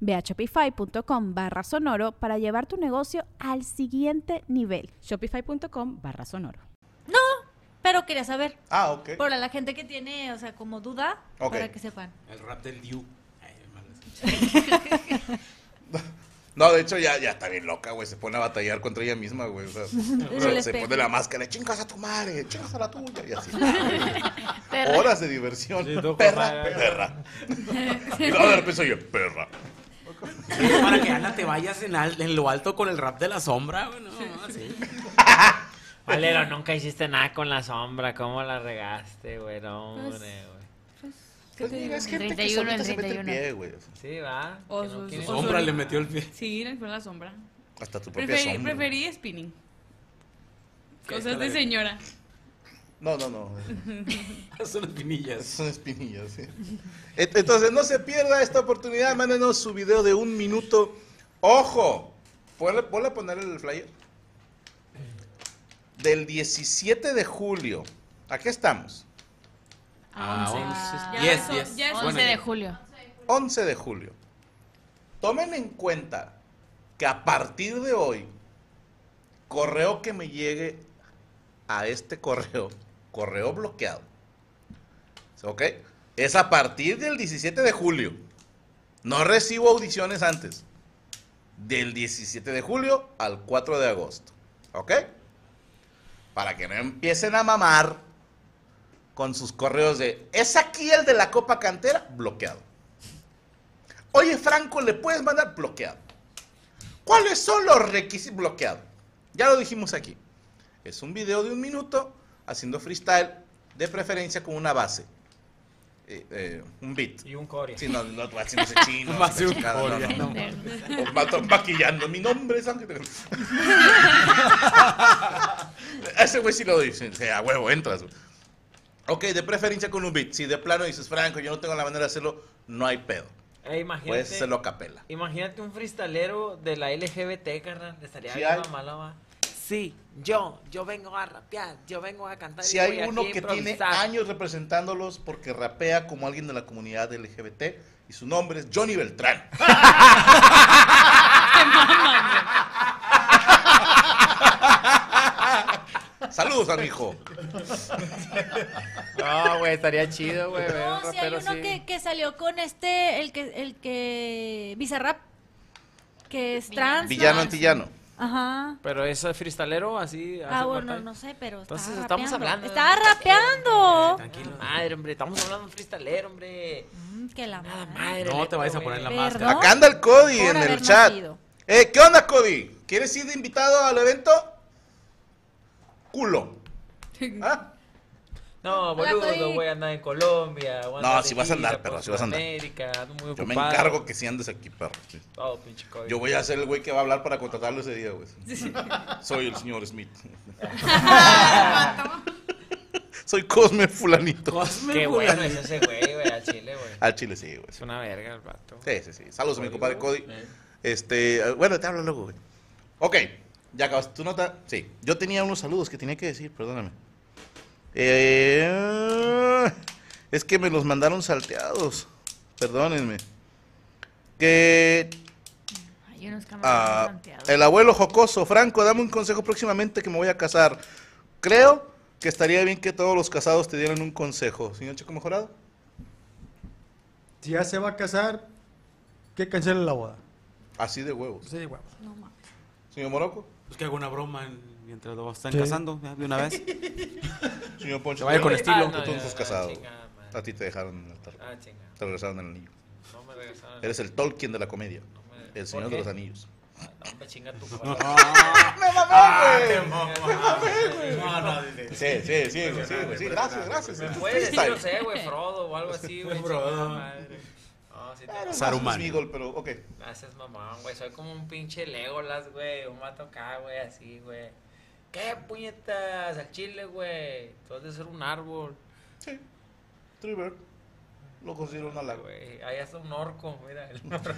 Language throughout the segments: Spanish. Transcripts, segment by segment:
Ve a shopify.com barra sonoro para llevar tu negocio al siguiente nivel. Shopify.com barra sonoro. No, pero quería saber. Ah, ok. Por la gente que tiene, o sea, como duda, para que sepan. El rap del Diu. No, de hecho ya, ya está bien loca, güey. Se pone a batallar contra ella misma, güey. O sea, o sea, el se pone la máscara, chingas a tu madre, chingas a la tuya. Y así. Perra. Horas de diversión. Sí, perra, compadre. perra. y luego de repente soy yo, perra. Para que Ana te vayas en, al- en lo alto con el rap de la sombra, güey. No, así. Valero, nunca hiciste nada con la sombra. ¿Cómo la regaste, güey? No, Pues, hombre, güey. Pues mira, es gente que 31 solita en se mete el 31. pie, güey. o sea, Sí, va. O que no sus- quiere- o Sombra le metió el pie. Sí, le fue la sombra. Hasta tu propia Preferí, sombra. preferí spinning. Cosas Está de la- señora. No, no, no. Son espinillas. Son espinillas, sí. Et- Entonces, no se pierda esta oportunidad. Mándenos su video de un minuto. ¡Ojo! ¿Ponle, ponle a poner el flyer? Del 17 de julio. Aquí estamos. Ah, Ya 11. 10, son- 10. ya es Bueno, 11 de julio. 11 de julio. Tomen en cuenta que a partir de hoy, correo que me llegue a este correo, correo bloqueado, ¿ok? Es a partir del 17 de julio. No recibo audiciones antes. Del 17 de julio al 4 de agosto, ¿ok? Para que no empiecen a mamar con sus correos de, ¿es aquí el de la Copa Cantera? Bloqueado. Oye, Franco, ¿le puedes mandar bloqueado? ¿Cuáles son los requisitos bloqueado? Ya lo dijimos aquí. Es un video de un minuto haciendo freestyle, de preferencia con una base. Eh, eh, un beat. Y un core. Sí, no, no, haciéndose chino. Más de un chingada, no, no, no. no. O ma- maquillando. Mi nombre es Ángel. Ese güey sí lo dice. Sí, a huevo, entras. güey. Ok, de preferencia con un beat. Si de plano dices, Franco, yo no tengo la manera de hacerlo, no hay pedo. Eh, imagínate, Puedes hacerlo a capela. imagínate un freestalero de la LGBT, carnal. Estaría Sí bien va. Sí, yo, yo vengo a rapear, yo vengo a cantar. Si hay uno que tiene años representándolos porque rapea como alguien de la comunidad LGBT y su nombre es Johnny Beltrán. Saludos, amigo. No, güey, estaría chido, güey. No, si hay uno que, que salió con este, el que, el que, Bizarrap, que es trans. Villano ¿no? antillano. Ajá. Pero es freestalero así. Ah, bueno, no sé, pero Entonces estamos hablando. Estaba rapeando. Tranquilo. Madre, hombre, estamos hablando de un freestalero, hombre. Mm, que la Nada, madre. madre. No te vayas a poner la máscara. Acá anda el Cody Por en el chat. nacido. Eh, ¿Qué onda, Cody? ¿Quieres ir de invitado al evento? Culo. ¿Ah? No, boludo, voy a andar en Colombia. No, si vas a andar, perro, si vas a andar. Muy Yo me encargo que si andes aquí, perro. sí. Todo, pinche Cody. Yo voy a ser el güey que va a hablar para contratarlo ese día, güey. Soy el señor Smith. Soy Cosme Fulanito. Cosme Qué bueno es ese güey, güey, al chile, güey. Al chile sí, güey. Es una verga el vato. Sí, sí, sí. Saludos a mi compadre Cody. Eh. Este, eh, bueno, te hablo luego, güey. Ok, ya acabaste tu nota. Sí, yo tenía unos saludos que tenía que decir, perdóname. Eh, es que me los mandaron salteados. Perdónenme. Que Hay unos camaradas ah, santeados. el abuelo jocoso, Franco, dame un consejo próximamente que me voy a casar. Creo que estaría bien que todos los casados te dieran un consejo. Señor Chico Mejorado. Si ya se va a casar, que cancele la boda. Así de huevos. Sí, huevo. No mames. Señor Morocco. Pues que hago una broma en- mientras lo están Sí. casando, ya, de una vez. Señor Poncho. Vaya con estilo. Tú, tú no estás Ah, casado. chingada madre. A ti te dejaron en el altar. Ah, chinga. Te regresaron el anillo. No me regresaron. Eres el Tolkien de la comedia. No me- El ¿Por señor de qué? los anillos. No me chinga tu ¡Me mamé, güey! No, no, dice. Sí, sí, sí, güey, sí, sí, gracias, gracias. Puedes decir, no sé, güey, Frodo o algo así, güey. Frodo. chingada madre. No, sí te Saruman. Smeagol, pero ok. Haces mamón, güey. Soy como un pinche Legolas, güey. Un mato acá, güey, así, güey. ¿Qué puñetas? Al chile, güey. Tú has de ser un árbol, Sí. Triver. Lo considero una lago. güey. Ahí está un orco, mira. El orco.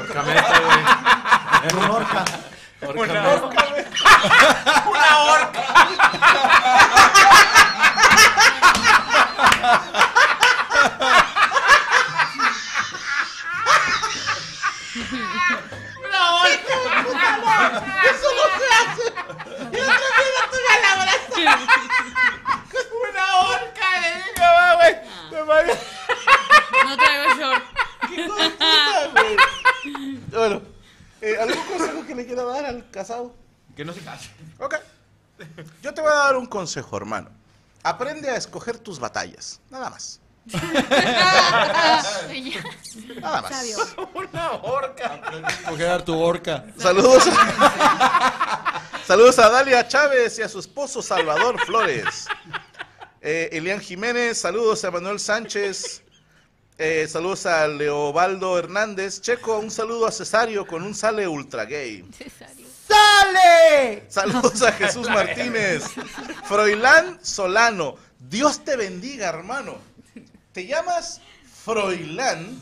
Orcameta, güey. Es un orca. Una orca. Una orca, le digo, va, güey. Me vaya. No traigo short. Bueno, eh, ¿algún consejo que le quiera dar al casado? Que no se case. Ok. Yo te voy a dar un consejo, hermano. Aprende a escoger tus batallas. Nada más. Nada más. Una orca. Coger tu orca. Saludos. Saludos a Dalia Chávez y a su esposo Salvador Flores. Eh, Elian Jiménez, saludos a Manuel Sánchez. Eh, saludos a Leobaldo Hernández. Checo, un saludo a Cesario con un sale ultra gay. ¡Sale! Saludos a Jesús Martínez. Froilán Solano. Dios te bendiga, hermano. Te llamas Froilán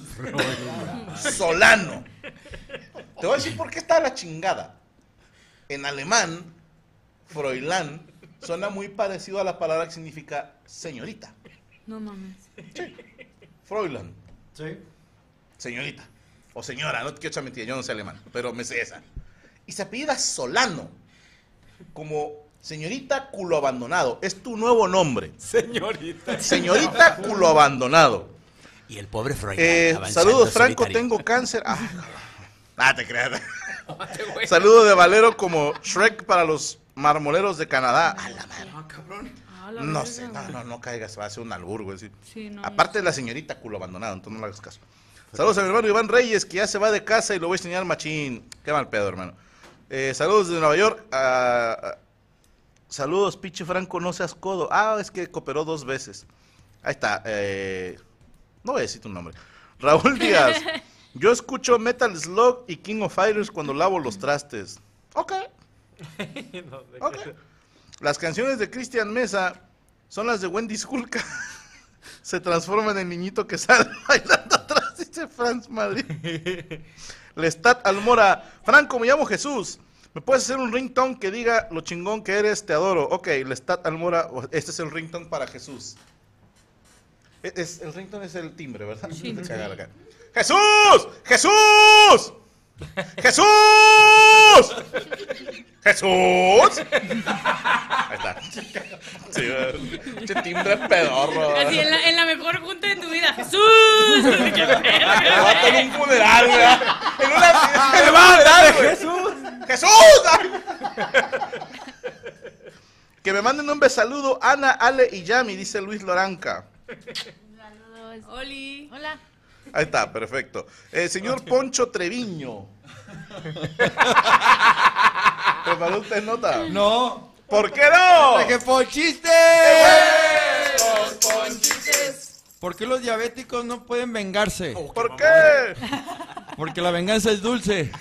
Solano. Te voy a decir por qué está la chingada. En alemán, Froilán suena muy parecido a la palabra que significa señorita. No mames. Froilán, Sí. señorita. O señora, no te quiero echar mentira, yo no sé alemán, pero me sé esa. Y se apellida Solano, como señorita culo abandonado. Es tu nuevo nombre. Señorita. Señorita culo abandonado. Y el pobre Freud. Eh, saludos, Franco, tengo cáncer. Ah, ah, te creas. Saludo de Valero como Shrek para los marmoleros de Canadá. A la madre. Ah, cabrón. Ah, la No sé, no, no, no caigas, va a ser un albur, güey. sí. Sí, no. Aparte de la señorita culo abandonado, entonces no le hagas caso. Saludos a mi hermano Iván Reyes, que ya se va de casa y lo voy a enseñar machín. Qué mal pedo, hermano. Eh, saludos desde Nueva York. ah, saludos, pinche Franco, no seas codo. Ah, es que cooperó dos veces. Ahí está. eh, no voy a decir tu nombre. Raúl Díaz. Yo escucho Metal Slug y King of Fighters cuando lavo los trastes. Ok. Ok. Las canciones de Cristian Mesa son las de Wendy Skulka. Se transforma en el niñito que sale bailando atrás, dice Franz Madrid. Lestat Almora. Franco, me llamo Jesús. ¿Me puedes hacer un ringtone que diga lo chingón que eres? Te adoro. Ok, Lestat Almora. Este es el ringtone para Jesús. E- Es, el ringtone es el timbre, ¿verdad? Acá. ¡Jesús! ¡Jesús! ¡Jesús! ¡Jesús! Ahí está. Sí, timbre pedorro. Así en la, en la mejor junta de tu vida. ¡Jesús! ¡Qué Me verga! va a tener un funeral, güey. En una ¡Me va a dar Jesús! ¡Jesús! Que me manden un besaludo Ana, Ale y Yami, dice Luis Loranca. Oli. Hola. Ahí está, perfecto. El señor Poncho Treviño. ¿Preparó usted nota? No. ¿Por qué no? ¡Que por chiste! ¿Por qué los diabéticos no pueden vengarse? ¿Por qué? Porque la venganza es dulce.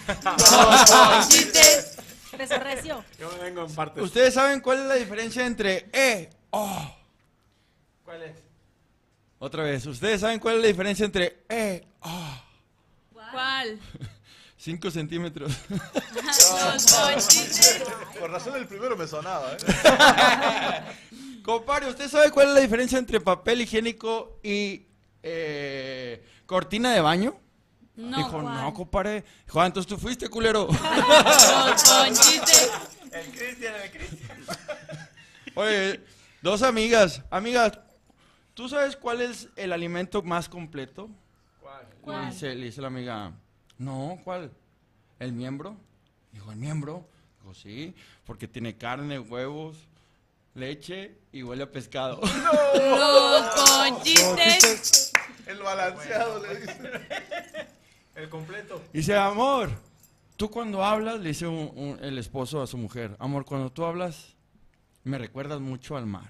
Recio. Yo me vengo en partes. ¿Ustedes saben cuál es la diferencia entre E, O? ¿Cuál es? Otra vez, ¿ustedes saben cuál es la diferencia entre E, O? ¿Cuál? 5 centímetros. Por razón el primero me sonaba, ¿eh? Compadre, ¿usted sabe cuál es la diferencia entre papel higiénico y eh, cortina de baño? No. Dijo, ¿cuál? no, compadre. Dijo, ah, entonces tú fuiste, culero. El Cristian, el Cristian. Oye, dos amigas. Amigas, ¿tú sabes cuál es el alimento más completo? ¿Cuál? Le dice, le dice la amiga, no, ¿cuál? ¿El miembro? Dijo, ¿el miembro? Dijo, sí, porque tiene carne, huevos leche y huele a pescado. Los con chistes. El balanceado le dice. El completo. Dice, amor, tú cuando hablas, le dice un- un- el esposo a su mujer, amor, cuando tú hablas, me recuerdas mucho al mar.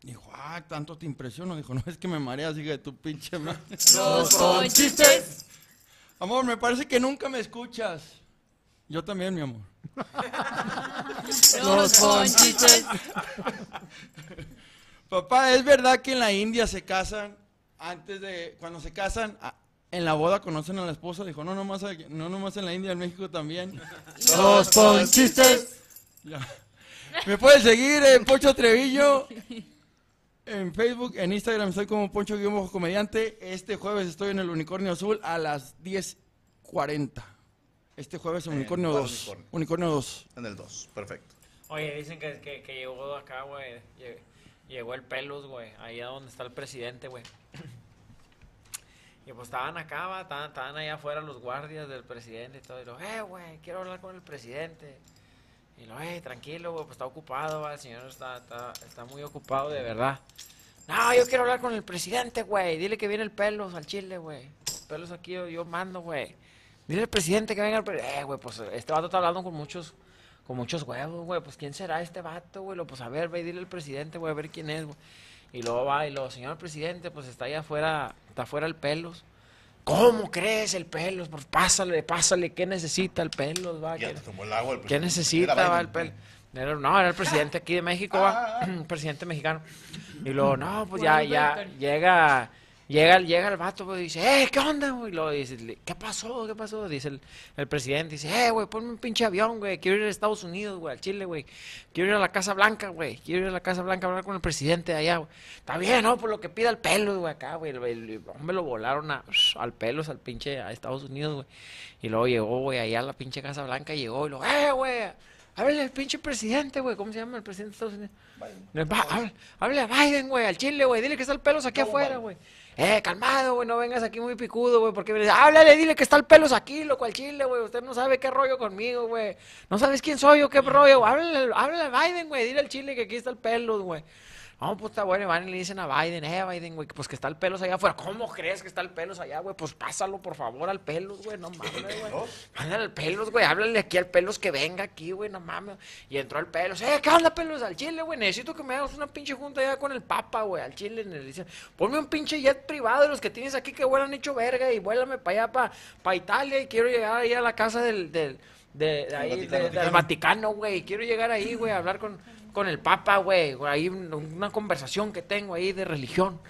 Dijo, ah, tanto te impresiono. Dijo, no, es que me mareas, hija de tu pinche madre. Los con chistes. Amor, me parece que nunca me escuchas. Yo también, mi amor. Los con chistes. Papá, ¿es verdad que en la India se casan antes de, cuando se casan, a- en la boda conocen a la esposa? Dijo, no nomás, no nomás en la India, en México también. Los con chistes. Ya. Me puedes seguir en Poncho Trevillo. En Facebook, en Instagram estoy como Poncho Guión Bajo Comediante. Este jueves estoy en el Unicornio Azul a las 10.40. Este jueves en Unicornio ¿cuál 2. unicornio? Unicornio 2. En el 2, perfecto. Oye, dicen que, que, que llegó acá, güey. lle- Llegó el pelos, güey. Ahí a donde está el presidente, güey. Y pues estaban acá, va, estaban, estaban allá afuera los guardias del presidente y todo. Y lo, eh, güey, quiero hablar con el presidente. Y lo, eh, tranquilo, güey, pues está ocupado, va. El señor está, está, está muy ocupado, de verdad. No, yo quiero hablar con el presidente, güey. Dile que viene el pelos al chile, güey. Pelos aquí, yo, yo mando, güey. Dile al presidente que venga al pre- Eh, güey, pues este vato está hablando con muchos con muchos huevos, güey. Pues quién será este vato, güey. Lo, Pues a ver, ve, y dile al presidente, güey, a ver quién es, güey. Y luego va y lo, señor presidente, pues está allá afuera, está afuera el pelos. ¿Cómo crees el pelos? Pues pásale, pásale, ¿qué necesita el pelos, va? Ya ¿Qué, te tomó el agua el qué necesita, Era va, el? Era- no, era el presidente aquí de México, va. Ah, ah, presidente mexicano. Y luego, no, pues ya, ya, llega, llega, llega el vato, güey, y dice, eh, ¿qué onda, güey? Y luego dice, ¿qué pasó? ¿Qué pasó? Dice el, el presidente, dice, eh, güey, ponme un pinche avión, güey, quiero ir a Estados Unidos, güey, al Chile, güey. Quiero ir a la Casa Blanca, güey, quiero ir a la Casa Blanca a hablar con el presidente de allá, güey. Está bien, ¿no? Por lo que pida el pelo, güey, acá, güey. El, hombre lo volaron a, al pelos, al pinche, a Estados Unidos, güey. Y luego llegó, güey, allá a la pinche Casa Blanca, llegó y lo, eh, güey, háblale al pinche presidente, güey, ¿cómo se llama el presidente de Estados Unidos? Habla- Háblale a Biden, güey, al Chile, güey. Dile que está el pelos aquí afuera, güey. Eh, calmado, güey, no vengas aquí muy picudo, güey, porque vienes, háblale, dile que está el pelos aquí, loco, al Chile, güey. Usted no sabe qué rollo conmigo, güey. No sabes quién soy o qué rollo. Háblale, háblale a Biden, güey. Dile al Chile que aquí está el pelos, güey. No, pues está bueno, y van y le dicen a Biden, eh, Biden, güey, pues que está el pelos allá afuera. ¿Cómo crees que está el pelos allá, güey? Pues pásalo, por favor, al pelos, güey, no mames, güey. Mándale al pelos, güey, háblale aquí al pelos que venga aquí, güey, no mames. Y entró el pelos, eh, ¿qué onda, pelos? Al chile, güey, necesito que me hagas una pinche junta allá con el papa, güey, al chile. Le dice, ponme un pinche jet privado de los que tienes aquí que vuelan hecho verga y vuélame para allá, para pa Italia y quiero llegar ahí a la casa del... del de, de ahí, Vaticano, de- del Vaticano, güey. Quiero llegar ahí, güey, a hablar con, con el Papa, güey. Ahí un- una conversación que tengo ahí de religión.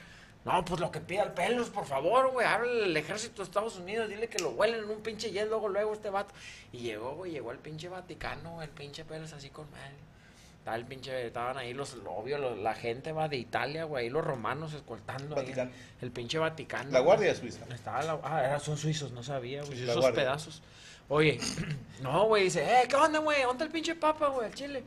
No, pues lo que pida el pelos, por favor, güey. Háblale al ejército de Estados Unidos, dile que lo huelen en un pinche jet luego, luego este vato. Y llegó, güey, llegó el pinche Vaticano, el pinche pelos así con mal. Estaba el pinche, estaban ahí los, obvio, los- la gente va de Italia, güey, ahí los romanos escoltando ahí el pinche Vaticano. La güey. Guardia Suiza. Estaba la, ah, era- son suizos, no sabía, güey. Esos pedazos. Oye, no, güey, dice, eh, ¿qué onda, güey? ¿Dónde el pinche papa, güey, al chile?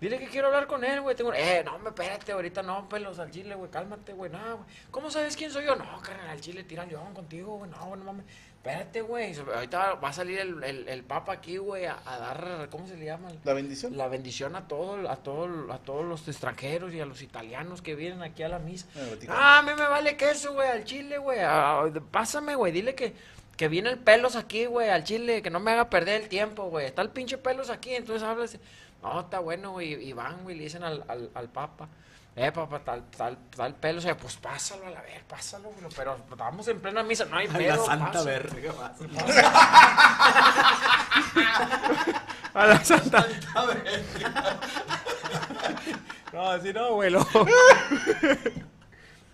Dile que quiero hablar con él, güey. Tengo... Eh, no, me espérate, ahorita no, pelos al chile, güey, cálmate, güey. No, güey. ¿Cómo sabes quién soy yo? No, carnal, al chile tira león contigo, güey. No, no mames. Espérate, güey. Ahorita va a salir el, el, el papa aquí, güey, a, a dar, ¿cómo se le llama? La bendición. La bendición a todo, a todo, a todos los extranjeros y a los italianos que vienen aquí a la misa. Ah, a mí me vale queso, güey, al chile, güey. Ah, pásame, güey, dile que, que viene el pelos aquí, güey, al chile, que no me haga perder el tiempo, güey. Está el pinche pelos aquí, entonces hablas. No, está bueno, güey. Y van, güey, le dicen al, al, al papa. Eh, papá, tal, tal, tal pelo, o sea, pues pásalo a la ver, pásalo, güey, pero estamos en plena misa, no hay A pedo. la santa verga, vas. A la santa. No, así no, güey.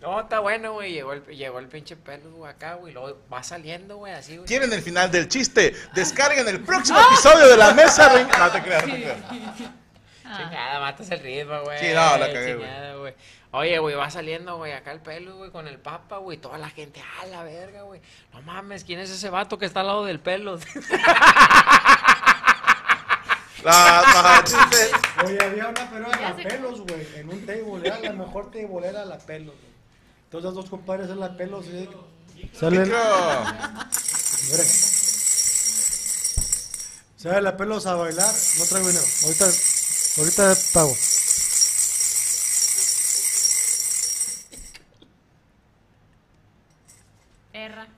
No, está bueno, güey. Llegó el, llegó el pinche pelo, güey, acá, güey. Luego va saliendo, güey, así, güey. ¿Quieren el final del chiste? Descarguen el próximo episodio de la mesa. Ring- No te creas, no te creas. Chingada, matas el ritmo, güey. Sí, no, la cagué, güey. Oye, güey, va saliendo, güey, acá el pelo, güey, con el papa, güey. Toda la gente, ah, la verga, güey. No mames, ¿quién es ese vato que está al lado del pelo? La- la- chiste. Oye, había una pero era la pelos, güey, en un table, era la mejor table, era la pelos, güey. Entonces los dos compadres se la pelo, sí. Salen. Salen la pelos a bailar. No traigo dinero. Ahorita, ahorita pago. Erra.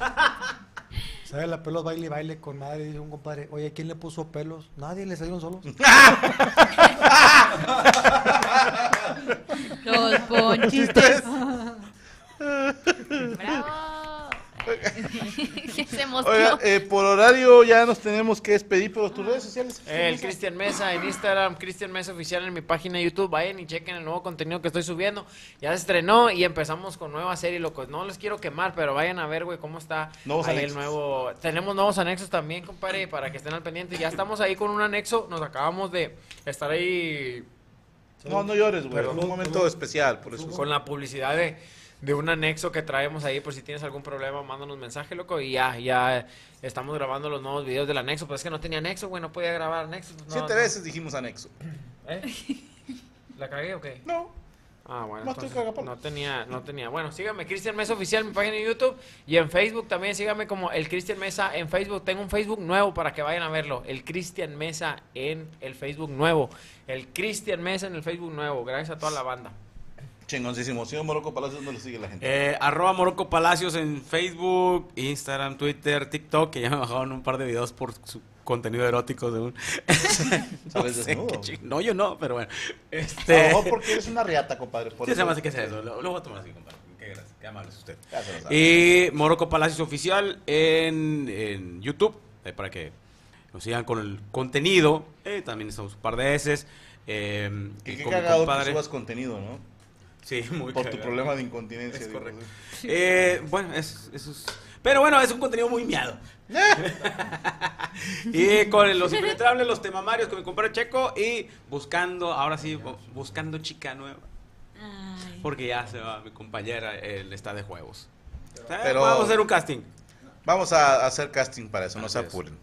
Sale la pelos, baile y baile con madre. Dice un compadre, oye, ¿quién le puso pelos? Nadie, le salieron solos. Los ponchistes. Bravo. que se emocionó. Oiga, eh, por horario ya nos tenemos que despedir, pero tus redes sociales. El Cristian Mesa en Instagram, Cristian Mesa Oficial en mi página de YouTube. Vayan y chequen el nuevo contenido que estoy subiendo. Ya se estrenó y empezamos con nueva serie, locos. No les quiero quemar, pero vayan a ver, güey, cómo está Nuevos ahí anexos. el nuevo. Tenemos nuevos anexos también, compadre, para que estén al pendiente. Ya estamos ahí con un anexo. Nos acabamos de estar ahí No, no llores, güey. No, un momento especial, por eso. con la publicidad de, de un anexo que traemos ahí. Por si tienes algún problema, mándanos mensaje, loco. Y ya, ya estamos grabando los nuevos videos del anexo. Pero es que no tenía anexo, güey, no podía grabar anexo. no, Siete no. veces dijimos anexo. ¿Eh? ¿La cagué o qué? No. Ah, bueno, No entonces, no tenía, no tenía. Bueno, síganme, Cristian Mesa Oficial, mi página de YouTube. Y en Facebook también, síganme como el Cristian Mesa en Facebook. Tengo un Facebook nuevo para que vayan a verlo. El Cristian Mesa en el Facebook nuevo. El Cristian Mesa en el Facebook nuevo. Gracias a toda la banda. Chingoncísimo. Señor Morocco Palacios, ¿dónde lo sigue la gente? Eh, arroba Morocco Palacios en Facebook, Instagram, Twitter, TikTok, que ya me bajaron un par de videos por su contenido erótico de un... ¿Sabes sé desnudo? qué No, yo no, pero bueno. Este... mejor porque eres una riata, compadre. Por Sí, se eso. me hace que eso. Lo, lo voy a tomar así, compadre. Qué gracias, qué amable es usted. Se. Y Morocco Palacios Oficial en, en YouTube, eh, para que nos sigan con el contenido. Eh, también estamos un par de veces. Eh, qué mi cagado que subas contenido, ¿no? Sí, muy Por tu cagado. problema de incontinencia. Es correcto. Eh, bueno, es, eso es- Pero bueno, es un contenido muy miado. y con los impenetrables, los temamarios que me compré Checo y buscando, ahora sí, bu- buscando chica nueva. Porque ya se va mi compañera, él está de juegos. Eh, Pero- Vamos a hacer un casting. Vamos a hacer casting para eso, no se es. apuren.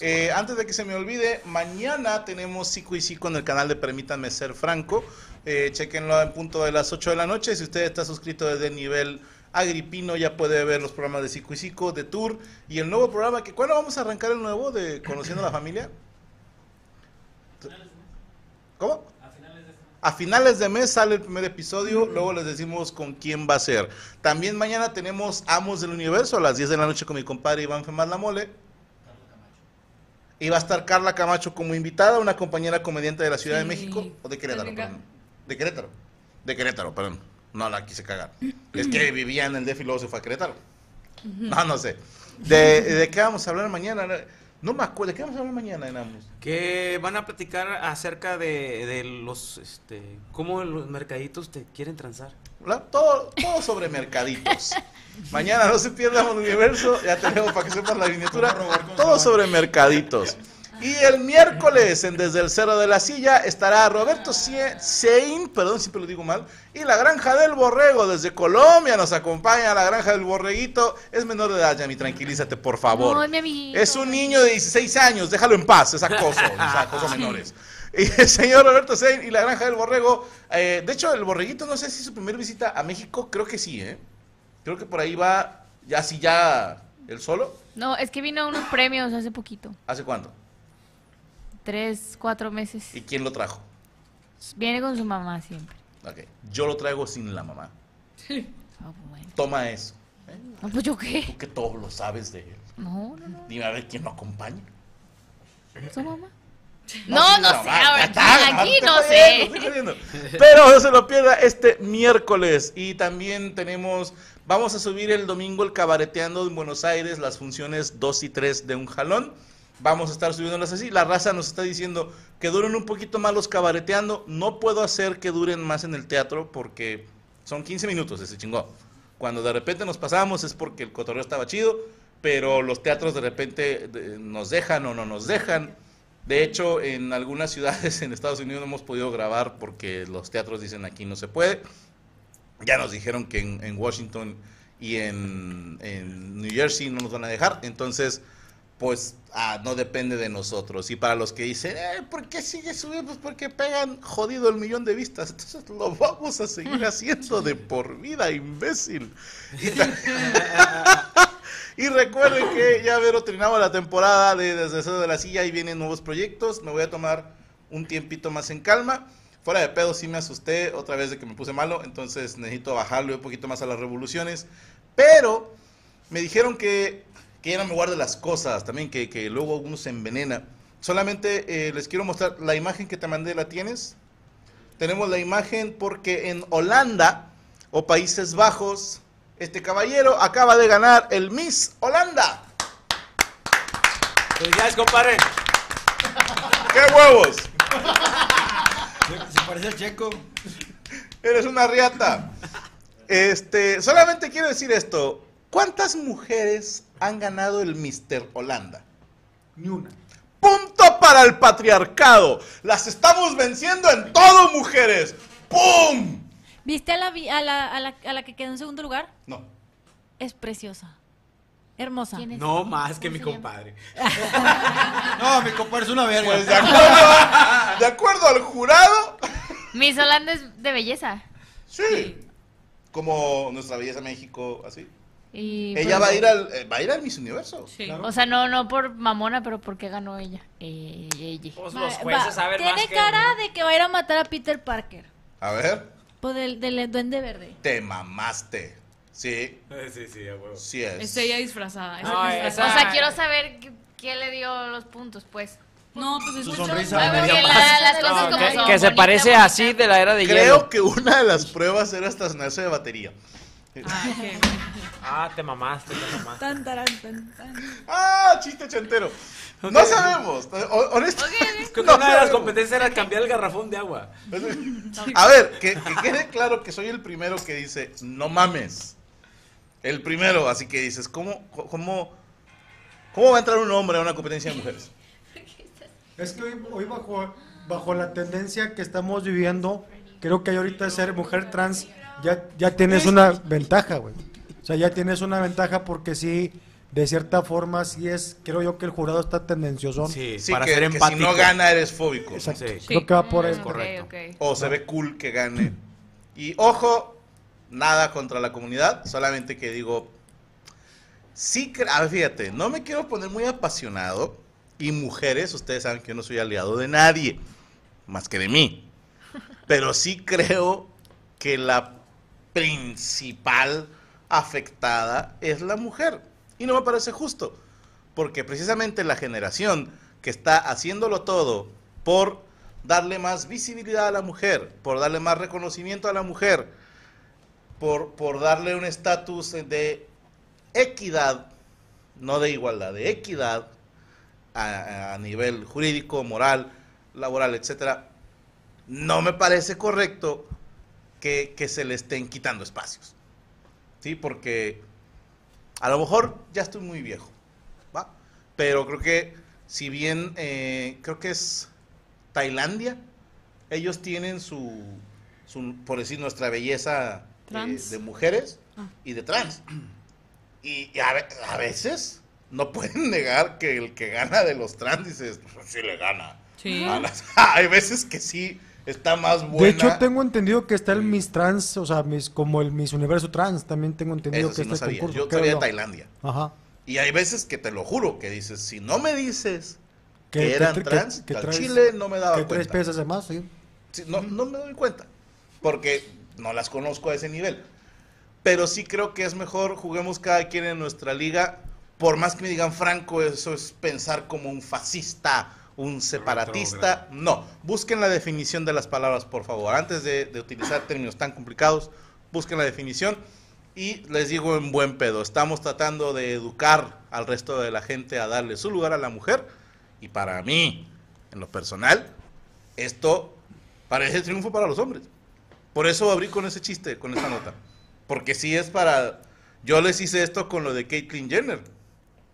Eh, antes de que se me olvide, mañana tenemos Psico y Psico en el canal de Permítanme Ser Franco. Eh, chequenlo en punto de las 8 de la noche. Si usted está suscrito desde el nivel agripino, ya puede ver los programas de Psico y Psico, de Tour. Y el nuevo programa, que ¿cuándo vamos a arrancar el nuevo de Conociendo a la Familia? ¿Cómo? A finales de mes sale el primer episodio, luego les decimos con quién va a ser. También mañana tenemos Amos del Universo a las 10 de la noche con mi compadre Iván Femás La Mole. Y va a estar Carla Camacho como invitada, una compañera comediante de la Ciudad de. México, o de Querétaro, perdón. De Querétaro. De Querétaro, perdón. No la quise cagar. Es que vivía en el DF y luego se fue a Querétaro. No, no sé. ¿De, de qué vamos a hablar mañana? No me acuerdo. ¿De qué vamos a hablar mañana en? Que van a platicar acerca de, de los, este, cómo los mercaditos te quieren transar. ¿verdad? Todo, todo sobre mercaditos. Mañana no se pierdan el universo, ya tenemos para que sepan la miniatura. Todo sobre mercaditos. Y el miércoles, en Desde el Cero de la Silla, estará Roberto Sein, perdón, siempre lo digo mal, y la Granja del Borrego, desde Colombia, nos acompaña la Granja del Borreguito. Es menor de edad, Yami, tranquilízate, por favor. No, es mi. Es un niño de 16 años, déjalo en paz, es acoso, es acoso a menores. Y el señor Roberto Sein y la Granja del Borrego, eh, de hecho, el Borreguito, no sé si su primera visita a México, creo que sí, ¿eh? Creo que por ahí va, ya sí, ya, el solo. No, es que vino a unos premios hace poquito. ¿Hace cuánto? Tres, cuatro meses. ¿Y quién lo trajo? Viene con su mamá siempre. Ok, yo lo traigo sin la mamá. Ah, bueno. Toma eso. No, pues yo qué. Tú que todo lo sabes de él. No, no, no. Dime a ver quién lo acompaña. ¿Su mamá? No, no, sé. ahora, aquí no sé. Pero no se lo pierda este miércoles. Y también tenemos, vamos a subir el domingo el cabareteando en Buenos Aires, las funciones 2 y 3 de un jalón. Vamos a estar subiéndolas así. La raza nos está diciendo que duren un poquito más los cabareteando. No puedo hacer que duren más en el teatro porque son 15 minutos ese chingón. Cuando de repente nos pasamos es porque el cotorreo estaba chido, pero los teatros de repente nos dejan o no nos dejan. De hecho, en algunas ciudades en Estados Unidos no hemos podido grabar porque los teatros dicen aquí no se puede. Ya nos dijeron que en, en Washington y en, en New Jersey no nos van a dejar. Entonces, pues ah, no depende de nosotros. Y para los que dicen, eh, ¿por qué sigue subiendo? Pues porque pegan jodido el millón de vistas. Entonces lo vamos a seguir haciendo de por vida, imbécil. Y, recuerden que ya Vero terminaba la temporada de Desde de la Silla y vienen nuevos proyectos. Me voy a tomar un tiempito más en calma. Fuera de pedo sí me asusté otra vez de que me puse malo, entonces necesito bajarle un poquito más a las revoluciones. Pero me dijeron que, que ya no me guarde las cosas, también que, que luego uno se envenena. Solamente eh, les quiero mostrar la imagen que te mandé, ¿la tienes? Tenemos la imagen porque en Holanda o Países Bajos, este caballero acaba de ganar el Miss Holanda. Felicidades, compadre. ¡Qué huevos! Se, se parece a Checo. Eres una riata. Este, solamente quiero decir esto. ¿Cuántas mujeres han ganado el Mister Holanda? Ni una. Punto para el patriarcado. Las estamos venciendo en todo, mujeres. ¡Pum! ¿Viste a la, vi- a, la, a, la, a la que quedó en segundo lugar? No. Es preciosa. Hermosa. ¿Quién es? No más que ¿Cómo mi se llama? compadre. No, mi compadre es una verga. Pues de acuerdo, de acuerdo al jurado, Miss Holanda es de belleza. sí. Como nuestra belleza México, así. Y Ella pues, va a ir al, eh, va a ir al Miss Universo. Sí. Claro. O sea, no, no por mamona, pero porque ganó ella. Eh, ella. Pues Va- los va- jueces saben Tiene más que cara uno. de que va a ir a matar a Peter Parker. A ver, Pues del, del duende verde. te mamaste. Sí, Eh, Sí, sí, a huevo. sí es. Es ella disfrazada. No, esa esa- O sea, quiero saber qué, qué le dio los puntos, pues. No, pues es Su sonrisa. La- las cosas No, como que, son. que se bonita, parece bonita. así de la era de Creo hielo. que una de las pruebas era estacionarse de batería. Qué- Ah, te mamaste, te mamaste. Tan, taran, tan, tan. ¡Ah, chiste chantero! No sabemos. Honesto- Creo que no una de las competencias era cambiar el garrafón de agua. A ver, que, que quede claro que soy el primero que dice, no mames. El primero, así que dices, ¿cómo, cómo, cómo va a entrar un hombre a una competencia de mujeres? Es que hoy, hoy bajo, bajo la tendencia que estamos viviendo, creo que ahorita ser mujer trans ya, ya tienes una ventaja, güey. O sea, ya tienes una ventaja porque sí, de cierta forma, sí es, creo yo que el jurado está tendencioso. Sí, Sí, para que, ser que si no gana eres fóbico. Exacto. Sí. Creo que va por ahí. Mm, ok, correcto. ok. O se ve cool que gane. Y ojo, nada contra la comunidad, solamente que digo, sí, a ver, fíjate, no me quiero poner muy apasionado. Y mujeres, ustedes saben que yo no soy aliado de nadie, más que de mí. Pero sí creo que la principal afectada es la mujer. Y no me parece justo, porque precisamente la generación que está haciéndolo todo por darle más visibilidad a la mujer, por darle más reconocimiento a la mujer, por, por darle un estatus de equidad, no de igualdad, de equidad a, a nivel jurídico, moral, laboral, etcétera, no me parece correcto que, que se le estén quitando espacios. ¿Sí? Porque a lo mejor ya estoy muy viejo, ¿va? Pero creo que, si bien, eh, creo que es Tailandia, ellos tienen su, su por decir, nuestra belleza eh, de mujeres Ah. y de trans. Y, y a, ve- a veces no pueden negar que el que gana de los trans, dices, "Pues sí le gana. Sí. A las- hay veces que sí está más buena. De hecho, tengo entendido que está el Miss Trans, o sea, Miss, como el Miss Universo Trans, también tengo entendido Eso que sí no está el sabía. concurso. Yo sabía de. Tailandia. Ajá. Y hay veces que te lo juro, que dices, si no me dices Que- que, que eran que- trans, que al traes- Chile no me daba Que tres cuenta. piezas de más, sí. Sí, no, no me doy cuenta, porque no las conozco a ese nivel. Pero sí creo que es mejor juguemos cada quien en nuestra liga. Por más que me digan Franco, eso es pensar como un fascista, un separatista. No, busquen la definición de las palabras, por favor. Antes de, de utilizar términos tan complicados, busquen la definición. Y les digo en buen pedo, estamos tratando de educar al resto de la gente a darle su lugar a la mujer. Y para mí, en lo personal, esto parece triunfo para los hombres. Por eso abrí con ese chiste, con esta nota. Porque si es para... Yo les hice esto con lo de Caitlyn Jenner,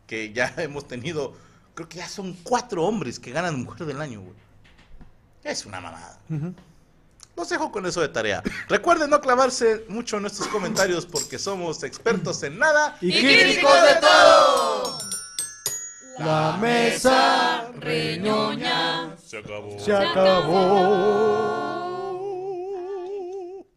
que ya hemos tenido, creo que ya son cuatro hombres que ganan Mujer del Año, güey. Es una mamada. Los dejo con eso de tarea. Recuerden no clavarse mucho en nuestros comentarios porque somos expertos en nada Y críticos de todo. La mesa reñoña. Se acabó. se acabó.